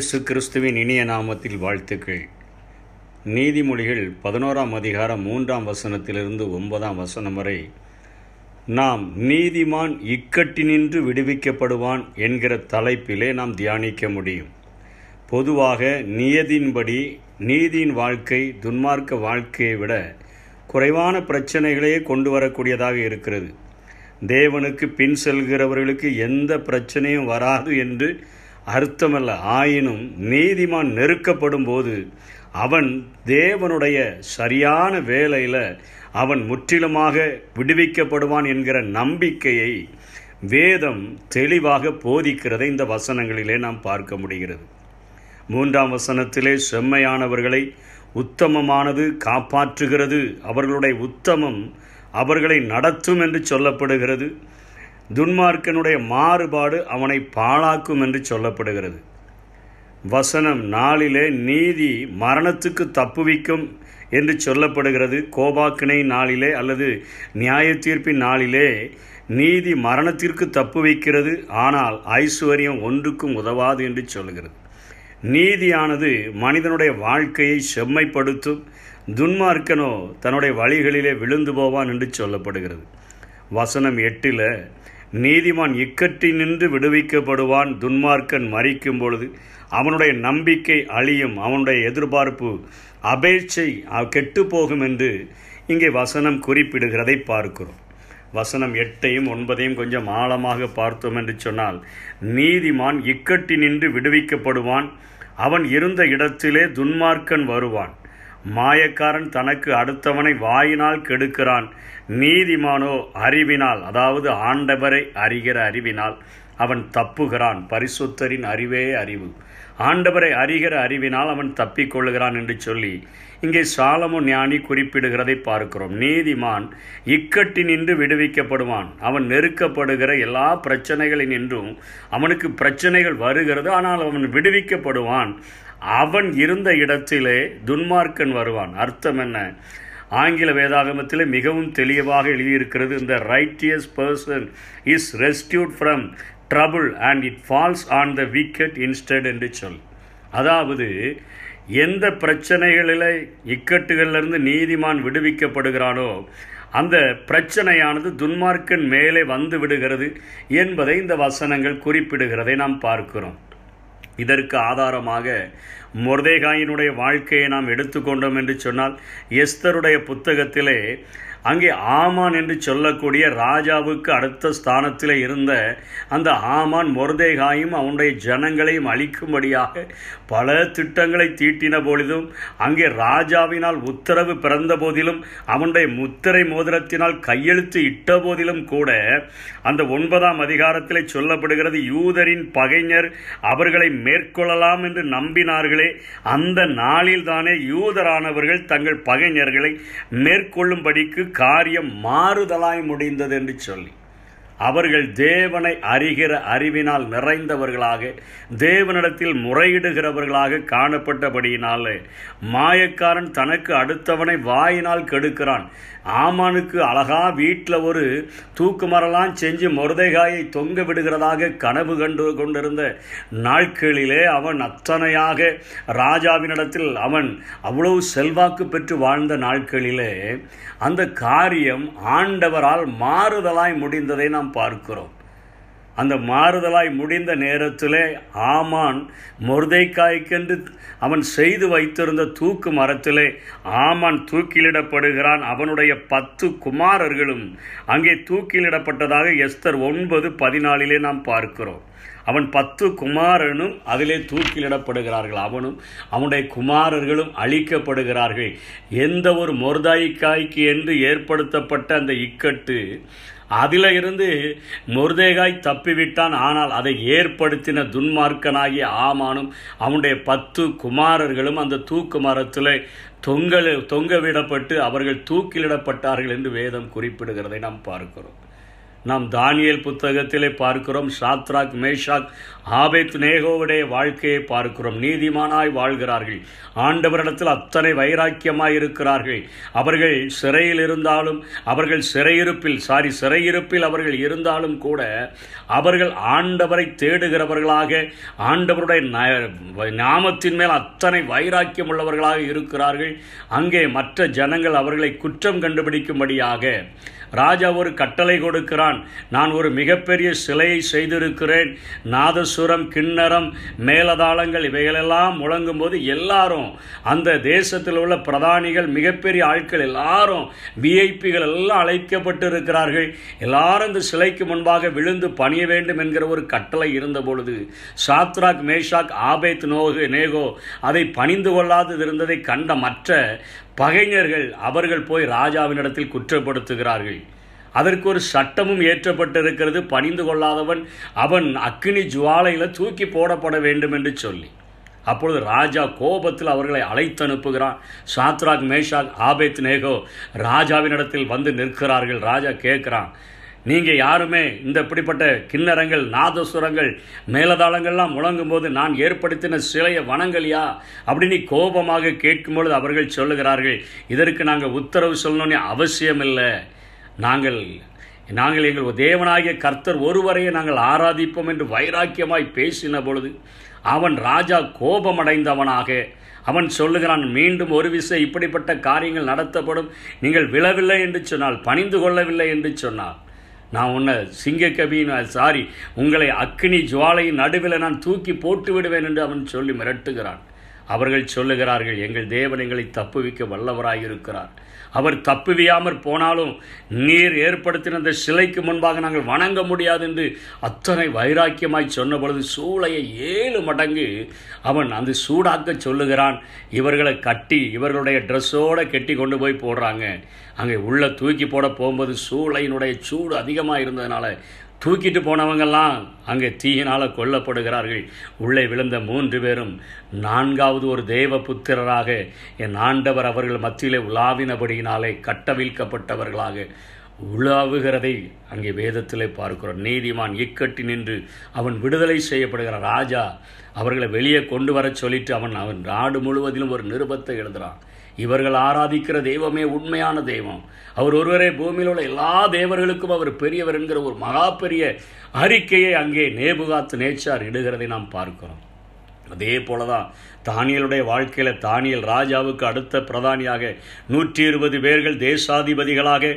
இயேசு கிறிஸ்துவின் இனிய நாமத்தில் வாழ்த்துக்கள். நீதிமொழிகள் பதினோராம் அதிகாரம் மூன்றாம் வசனத்திலிருந்து ஒன்பதாம் வசனம் வரை நாம் நீதிமான் இக்கட்டினின்று விடுவிக்கப்படுவான் என்கிற தலைப்பிலே நாம் தியானிக்க முடியும். பொதுவாக நியதின்படி நீதியின் வாழ்க்கை துன்மார்க்க வாழ்க்கையை விட குறைவான பிரச்சனைகளையே கொண்டு வரக்கூடியதாக இருக்கிறது. தேவனுக்கு பின் செல்கிறவர்களுக்கு எந்த பிரச்சனையும் வராது என்று அர்த்தமல்ல. ஆயினும் நீதிமான் நெருக்கப்படும் போது அவன் தேவனுடைய சரியான வேலையில் அவன் முற்றிலுமாக விடுவிக்கப்படுவான் என்கிற நம்பிக்கையை வேதம் தெளிவாக போதிக்கிறதை இந்த வசனங்களிலே நாம் பார்க்க முடிகிறது. மூன்றாம் வசனத்திலே செம்மையானவர்களை உத்தமமானது காப்பாற்றுகிறது. அவர்களுடைய உத்தமம் அவர்களை நடத்தும் என்று சொல்லப்படுகிறது. துன்மார்க்கனுடைய மாறுபாடு அவனை பாழாக்கும் என்று சொல்லப்படுகிறது. வசனம் நாளிலே நீதி மரணத்துக்கு தப்புவிக்கும் என்று சொல்லப்படுகிறது. கோபாக்கினை நாளிலே அல்லது நியாய தீர்ப்பின் நாளிலே நீதி மரணத்திற்கு தப்பு வைக்கிறது. ஆனால் ஐஸ்வர்யம் ஒன்றுக்கும் உதவாது என்று சொல்கிறது நீதியானது மனிதனுடைய வாழ்க்கையை செம்மைப்படுத்தும். துன்மார்க்கனோ தன்னுடைய வழிகளிலே விழுந்து போவான் என்று சொல்லப்படுகிறது. வசனம் எட்டில் நீதிமான் இக்கட்டி நின்று விடுவிக்கப்படுவான் துன்மார்க்கன் மறிக்கும் பொழுது. அவனுடைய நம்பிக்கை அழியும். அவனுடைய எதிர்பார்ப்பு அபேட்சை கெட்டு போகும் என்று இங்கே வசனம் குறிப்பிடுகிறதை பார்க்கிறோம். வசனம் எட்டையும் ஒன்பதையும் கொஞ்சம் ஆழமாக பார்த்தோம் என்று சொன்னால் நீதிமான் இக்கட்டி நின்று விடுவிக்கப்படுவான். அவன் இருந்த இடத்திலே துன்மார்க்கன் வருவான். மாயக்காரன் தனக்கு அடுத்தவனை வாயினால் கெடுக்கிறான். நீதிமானோ அறிவினால் அதாவது ஆண்டவரை அறிகிற அறிவினால் அவன் தப்புகிறான். பரிசுத்தரின் அறிவே அறிவு. ஆண்டவரை அறிகிற அறிவினால் அவன் தப்பிக்கொள்ளுகிறான் என்று சொல்லி இங்கே சாலமு ஞானி குறிப்பிடுகிறதை பார்க்கிறோம். நீதிமான் இக்கட்டி நின்று விடுவிக்கப்படுவான். அவன் நெருக்கப்படுகிற எல்லா பிரச்சனைகளின் என்றும் அவனுக்கு பிரச்சனைகள் வருகிறது. ஆனால் அவன் விடுவிக்கப்படுவான். அவன் இருந்த இடத்திலே துன்மார்க்கன் வருவான். அர்த்தம் என்ன? ஆங்கில வேதாகமத்தில் மிகவும் தெளிவாக எழுதியிருக்கிறது இந்த righteous person is rescued from trouble and it falls on the wicked instead என்று சொல். அதாவது எந்த பிரச்சனைகளில் இக்கட்டுகளிலிருந்து நீதிமான் விடுவிக்கப்படுகிறானோ அந்த பிரச்சனையானது துன்மார்க்கன் மேலே வந்து விடுகிறது என்பதை இந்த வசனங்கள் குறிப்பிடுகிறதை நாம் பார்க்கிறோம். இதற்கு ஆதாரமாக மொர்தேகாயினுடைய வாழ்க்கையை நாம் எடுத்துக்கொண்டோம் என்று சொன்னால் எஸ்தருடைய புத்தகத்திலே அங்கே ஆமான் என்று சொல்லக்கூடிய ராஜாவுக்கு அடுத்த ஸ்தானத்தில் இருந்த அந்த ஆமான் மொர்தேகாயும் அவனுடைய ஜனங்களையும் அழிக்கும்படியாக பல திட்டங்களை தீட்டின பொழுதும் அங்கே ராஜாவினால் உத்தரவு பிறந்த போதிலும் அவனுடைய முத்திரை மோதிரத்தினால் கையெழுத்து இட்ட போதிலும் கூட அந்த ஒன்பதாம் அதிகாரத்தில் சொல்லப்படுகிறது யூதரின் பகைஞர் அவர்களை மேற்கொள்ளலாம் என்று நம்பினார்களே. அந்த நாளில் தானே யூதரானவர்கள் தங்கள் பகைஞர்களை மேற்கொள்ளும்படிக்கு காரியம் மாறுதலாய் முடிந்தது என்று சொல்லி அவர்கள் தேவனை அறிகிற அறிவினால் நிறைந்தவர்களாக தேவனிடத்தில் முறையிடுகிறவர்களாக காணப்பட்டபடியினாலே மாயக்காரன் தனக்கு அடுத்தவனை வாயினால் கெடுக்கிறான். ஆமானுக்கு அழகா வீட்டில் ஒரு தூக்கு மரலாம் செஞ்சு மருதைகாயை தொங்க விடுகிறதாக கனவு கண்டு கொண்டிருந்த நாட்களிலே அவன் அத்தனையாக ராஜாவினிடத்தில் அவன் அவ்வளவு செல்வாக்கு பெற்று வாழ்ந்த நாட்களிலே அந்த காரியம் ஆண்டவரால் மாறுதலாய் முடிந்ததை நாம் பார்க்கிறோம். அந்த மாறுதலாய் முடிந்த நேரத்திலே ஆமான் மொர்தைக்காய்க்கென்று அவன் செய்து வைத்திருந்த தூக்கு மரத்திலே ஆமான் தூக்கிலிடப்படுகிறான். அவனுடைய பத்து குமாரர்களும் அங்கே தூக்கிலிடப்பட்டதாக எஸ்தர் ஒன்பது பதினாலிலே நாம் பார்க்கிறோம். அவன் பத்து குமாரனும் அதிலே தூக்கிலிடப்படுகிறார்கள். அவனும் அவனுடைய குமாரர்களும் அழிக்கப்படுகிறார்கள். எந்த ஒரு மொர்தாய்க்காய்க்கு என்று ஏற்படுத்தப்பட்ட அந்த இக்கட்டு அதில் இருந்து முருதேகாய் தப்பிவிட்டான். ஆனால் அதை ஏற்படுத்தின துன்மார்க்கனாகிய ஆமானும் அவனுடைய பத்து குமாரர்களும் அந்த தூக்கு மரத்தில் தொங்கல் தொங்க விடப்பட்டு அவர்கள் தூக்கிலிடப்பட்டார்கள் என்று வேதம் குறிப்பிடுகிறதை நாம் பார்க்கிறோம். நாம் தானியல் புத்தகத்திலே பார்க்கிறோம் சாத்ராக் மேஷாக் ஆபேத் நேகோவுடைய வாழ்க்கையை பார்க்கிறோம். நீதிமானாய் வாழ்கிறார்கள். ஆண்டவரிடத்தில் அத்தனை வைராக்கியமாய் இருக்கிறார்கள். அவர்கள் சிறையில் இருந்தாலும் அவர்கள் சிறையிருப்பில் சாரி சிறையிருப்பில் அவர்கள் இருந்தாலும் கூட அவர்கள் ஆண்டவரை தேடுகிறவர்களாக ஆண்டவருடைய ந- நாமத்தின் மேல் அத்தனை வைராக்கியம் உள்ளவர்களாக இருக்கிறார்கள். அங்கே மற்ற ஜனங்கள் அவர்களை குற்றம் கண்டுபிடிக்கும்படியாக ராஜா ஒரு கட்டளை கொடுக்கிறான். நான் ஒரு மிகப்பெரிய சிலையை செய்திருக்கிறேன். நாதசுரம் கிண்ணறம் மேலதாளங்கள் இவைகளெல்லாம் முழங்கும் போது எல்லாரும் அந்த தேசத்தில் உள்ள பிரதானிகள் மிகப்பெரிய ஆட்கள் எல்லாரும் விஐபிகள் எல்லாம் அழைக்கப்பட்டு இருக்கிறார்கள் எல்லாரும் இந்த சிலைக்கு முன்பாக விழுந்து பணிய வேண்டும் என்கிற ஒரு கட்டளை இருந்த பொழுது சாத்ராக் மேஷாக் ஆபேத் நோகு நேகோ அதை பணிந்து கொள்ளாது இருந்ததை கண்ட மற்ற பகைஞர்கள் அவர்கள் போய் ராஜாவினிடத்தில் குற்றப்படுத்துகிறார்கள். அதற்கு ஒரு சட்டமும் ஏற்றப்பட்டிருக்கிறது. பணிந்து கொள்ளாதவன் அவன் அக்னி ஜுவாலையில் தூக்கி போடப்பட வேண்டும் என்று சொல்லி. அப்பொழுது ராஜா கோபத்தில் அவர்களை அழைத்து அனுப்புகிறான். சாத்ராக் மேஷாக் ஆபேத் நேகோ ராஜாவினிடத்தில் வந்து நிற்கிறார்கள். ராஜா கேட்குறான் நீங்கள் யாருமே? இந்த இப்படிப்பட்ட கிண்ணறங்கள் நாதசுரங்கள் மேலதாளங்கள்லாம் முழங்கும் போது நான் ஏற்படுத்தின சிலையை வணங்கலையா? அப்படின்னு கோபமாக கேட்கும்பொழுது அவர்கள் சொல்லுகிறார்கள் இதற்கு நாங்கள் உத்தரவு சொல்லணும்னு அவசியம் இல்லை நாங்கள் நாங்கள் எங்கள் தேவனாகிய கர்த்தர் ஒருவரையே நாங்கள் ஆராதிப்போம் என்று வைராக்கியமாய் பேசின பொழுது அவன் ராஜா கோபமடைந்தவனாக அவன் சொல்லுகிறான் மீண்டும் ஒரு விசை இப்படிப்பட்ட காரியங்கள் நடத்தப்படும். நீங்கள் விழவில்லை என்று சொன்னால் பணிந்து கொள்ளவில்லை என்று சொன்னால் நான் உன்னை சிங்கக்கபியின் சாரி உங்களை அக்னி ஜுவாலையின் நடுவில் நான் தூக்கி போட்டு விடுவேன் என்று அவன் சொல்லி மிரட்டுகிறான். அவர்கள் சொல்லுகிறார்கள் எங்கள் தேவன் எங்களை தப்புவிக்க வல்லவராயிருக்கிறார். அவர் தப்புவியாமற் போனாலும் நீர் ஏற்படுத்தின அந்த சிலைக்கு முன்பாக நாங்கள் வணங்க முடியாது என்று அத்தனை வைராக்கியமாய் சொன்ன பொழுது சூளையை ஏழு மடங்கு அவன் அந்த சூடாக்க சொல்லுகிறான். இவர்களை கட்டி இவர்களுடைய ட்ரெஸ்ஸோடு கெட்டி கொண்டு போய் போடுறாங்க. அங்கே உள்ள தூக்கி போட போகும்போது சூளையினுடைய சூடு அதிகமாக இருந்ததுனால தூக்கிட்டு போனவங்கெல்லாம் அங்கே தீயினால் கொல்லப்படுகிறார்கள். உள்ளே விழுந்த மூன்று பேரும் நான்காவது ஒரு தேவ புத்திரராக என் ஆண்டவர் அவர்கள் மத்தியிலே உலாவினபடியினாலே கட்டவிழ்க்கப்பட்டவர்களாக உலாவுகிறதை அங்கே வேதத்திலே பார்க்கிறோம். நீதிமான் இக்கட்டி நின்று அவன் விடுதலை செய்யப்படுகிற ராஜா அவர்களை வெளியே கொண்டு வரச் சொல்லிட்டு அவன் அவன் நாடு முழுவதிலும் ஒரு நிருபத்தை எழுதுகிறான் இவர்கள் ஆராதிக்கிற தெய்வமே உண்மையான தெய்வம். அவர் ஒருவரே பூமியில் உள்ள எல்லா தேவர்களுக்கும் அவர் பெரியவர் என்கிற ஒரு மகா பெரிய அறிக்கையை அங்கே நேபுகாத்து நேச்சார் இடுகிறதை நாம் பார்க்கிறோம். அதே போல தான் தானியலுடைய வாழ்க்கையில் தானியல் ராஜாவுக்கு அடுத்த பிரதானியாக நூற்றி இருபது பேர்கள் தேசாதிபதிகளாக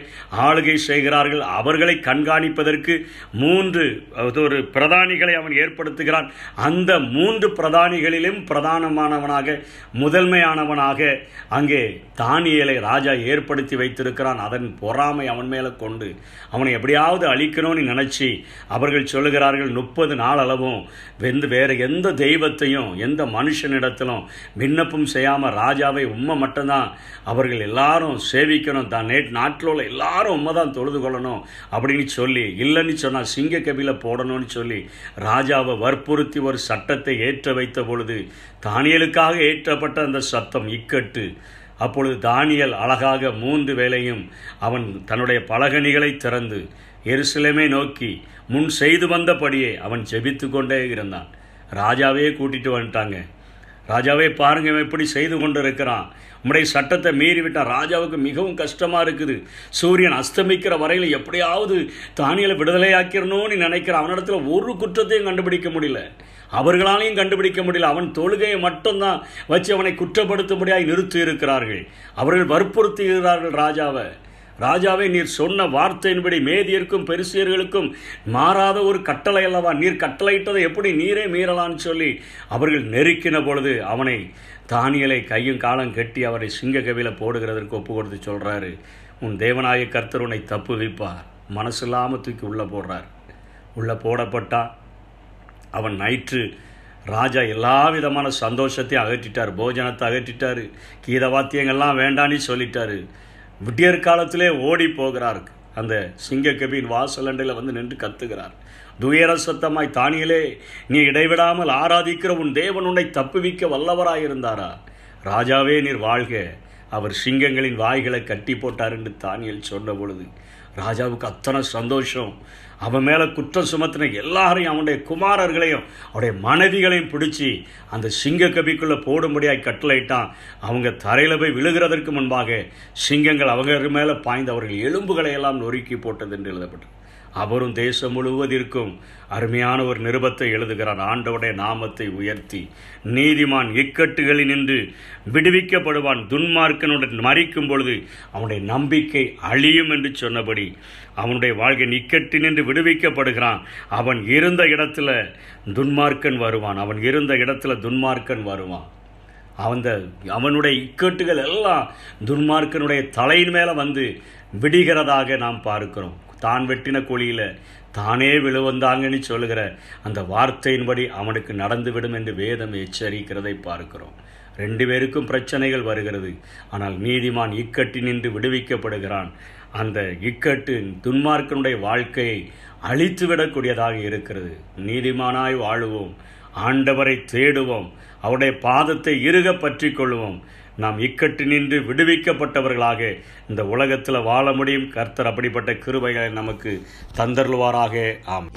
ஆளுகை செய்கிறார்கள். அவர்களை கண்காணிப்பதற்கு மூன்று ஒரு பிரதானிகளை அவன் ஏற்படுத்துகிறான். அந்த மூன்று பிரதானிகளிலும் பிரதானமானவனாக முதன்மையானவனாக அங்கே தானியலை ராஜா ஏற்படுத்தி வைத்திருக்கிறான். அதன் பொறாமை அவன் மேலே கொண்டு அவனை எப்படியாவது அழிக்கணும்னு நினச்சி அவர்கள் சொல்லுகிறார்கள் முப்பது நாள் அளவும் வெந்து வேறு எந்த தெய்வத்தையும் எந்த மனுஷனிடத்திலும் விண்ணப்பம் செய்யாமல் ராஜாவை உண்மை மட்டும்தான். அவர்கள் எல்லாரும் சேவிக்கணும். தான் நேட் நாட்டில் உள்ள எல்லாரும் உண்மை தான் தொழுது கொள்ளணும் அப்படின்னு சொல்லி இல்லைன்னு சொன்னால் சிங்க கபில போடணும்னு சொல்லி ராஜாவை வற்புறுத்தி ஒரு சட்டத்தை ஏற்ற வைத்த பொழுது தானியலுக்காக ஏற்றப்பட்ட அந்த சத்தம் இக்கட்டு. அப்பொழுது தானியல் அழகாக மூன்று வேளையும் அவன் தன்னுடைய பலகணிகளை திறந்து எருசலேமே நோக்கி முன் செய்து வந்தபடியே அவன் ஜெபித்து கொண்டே இருந்தான். ராஜாவே கூட்டிட்டு வந்துட்டாங்க. ராஜாவே பாருங்க இவன் எப்படி செய்து கொண்டு இருக்கிறான் உம்முடைய சட்டத்தை மீறிவிட்டால் ராஜாவுக்கு மிகவும் கஷ்டமாக இருக்குது. சூரியன் அஸ்தமிக்கிற வரையில் எப்படியாவது தானியலை விடுதலையாக்கிடணும்னு நினைக்கிற அவனிடத்துல ஒரு குற்றத்தையும் கண்டுபிடிக்க முடியல. அவர்களாலையும் கண்டுபிடிக்க முடியல. அவன் தொழுகையை மட்டும்தான் வச்சு அவனை குற்றப்படுத்தும்படியாக நிறுத்தி இருக்கிறார்கள். அவர்கள் வற்புறுத்துகிறார்கள் ராஜாவை. ராஜாவே நீர் சொன்ன வார்த்தையின்படி மேதியருக்கும் பெருசியர்களுக்கும் மாறாத ஒரு கட்டளை அல்லவா? நீர் கட்டளையிட்டதை எப்படி நீரே மீறலான்னு சொல்லி அவர்கள் நெருக்கின பொழுது அவனை தானியலை கையும் காலம் கட்டி அவரை சிங்ககவில போடுகிறதற்கு ஒப்பு கொடுத்து சொல்கிறாரு உன் தேவனாய கர்த்தர் உன்னை தப்பு வைப்பார் மனசு இல்லாமல் தூக்கி உள்ளே போடுறார். உள்ளே போடப்பட்டா அவன் நைற்று ராஜா எல்லா விதமான சந்தோஷத்தையும் அகற்றிட்டார் போஜனத்தை அகற்றிட்டார் கீத வாத்தியங்கள்லாம் வேண்டான்னு சொல்லிட்டாரு. விட்டியற் காலத்திலே ஓடி போகிறார். அந்த சிங்கக்கபியின் வாசலண்டையில் வந்து நின்று கத்துகிறார். துயர சத்தமாய் தானியலே நீ இடைவிடாமல் ஆராதிக்கிற உன் தேவன் உன்னை தப்புவிக்க வல்லவராயிருந்தாரா? ராஜாவே நீர் வாழ்க. அவர் சிங்கங்களின் வாய்களை கட்டி போட்டார் என்று தானியல் சொன்ன பொழுது ராஜாவுக்கு அத்தனை சந்தோஷம். அவன் மேலே குற்றம் சுமத்தின எல்லாரையும் அவனுடைய குமாரர்களையும் அவனுடைய மனைவிகளையும் பிடிச்சி அந்த சிங்க கபிக்குள்ளே போடும்படியாக கட்டளையிட்டான். அவங்க தரையில் போய் விழுகிறதற்கு முன்பாக சிங்கங்கள் அவங்க மேலே பாய்ந்து அவர்கள் எலும்புகளை எல்லாம் நொறுக்கி போட்டது என்று எழுதப்பட்டது அவரும் தேசம் முழுவதற்கும் அருமையான ஒரு நிருபத்தை எழுதுகிறார். ஆண்டவுடைய நாமத்தை உயர்த்தி நீதிமான் இக்கட்டுகளில் நின்று விடுவிக்கப்படுவான். துன்மார்க்கனுடன் மறிக்கும் பொழுது அவனுடைய நம்பிக்கை அழியும் என்று சொன்னபடி அவனுடைய வாழ்க்கை இக்கட்டு நின்று விடுவிக்கப்படுகிறான். அவன் இருந்த இடத்துல துன்மார்க்கன் வருவான். அவன் இருந்த இடத்துல துன்மார்க்கன் வருவான். அந்த அவனுடைய இக்கட்டுகள் எல்லாம் துன்மார்க்கனுடைய தலையின் மேலே வந்து விடுகிறதாக நாம் பார்க்கிறோம். தான் வெட்டின குழியில் தானே விழுவந்தாங்கன்னு சொல்லுகிற அந்த வார்த்தையின்படி அவனுக்கு நடந்துவிடும் என்று வேதம் எச்சரிக்கிறதை பார்க்கிறோம். ரெண்டு பேருக்கும் பிரச்சனைகள் வருகிறது. ஆனால் நீதிமான் இக்கட்டி நின்று விடுவிக்கப்படுகிறான். அந்த இக்கட்டு துன்மார்க்கனுடைய வாழ்க்கையை அழித்துவிடக்கூடியதாக இருக்கிறது. நீதிமானாய் வாழுவோம். ஆண்டவரை தேடுவோம். அவருடைய பாதத்தை இறுக பற்றி கொள்வோம். நாம் இக்கட்டு நின்று விடுவிக்கப்பட்டவர்களாக இந்த உலகத்தில் வாழ முடியும். கர்த்தர் அப்படிப்பட்ட கிருபைகளை நமக்கு தந்தருள்வாராக. ஆம்.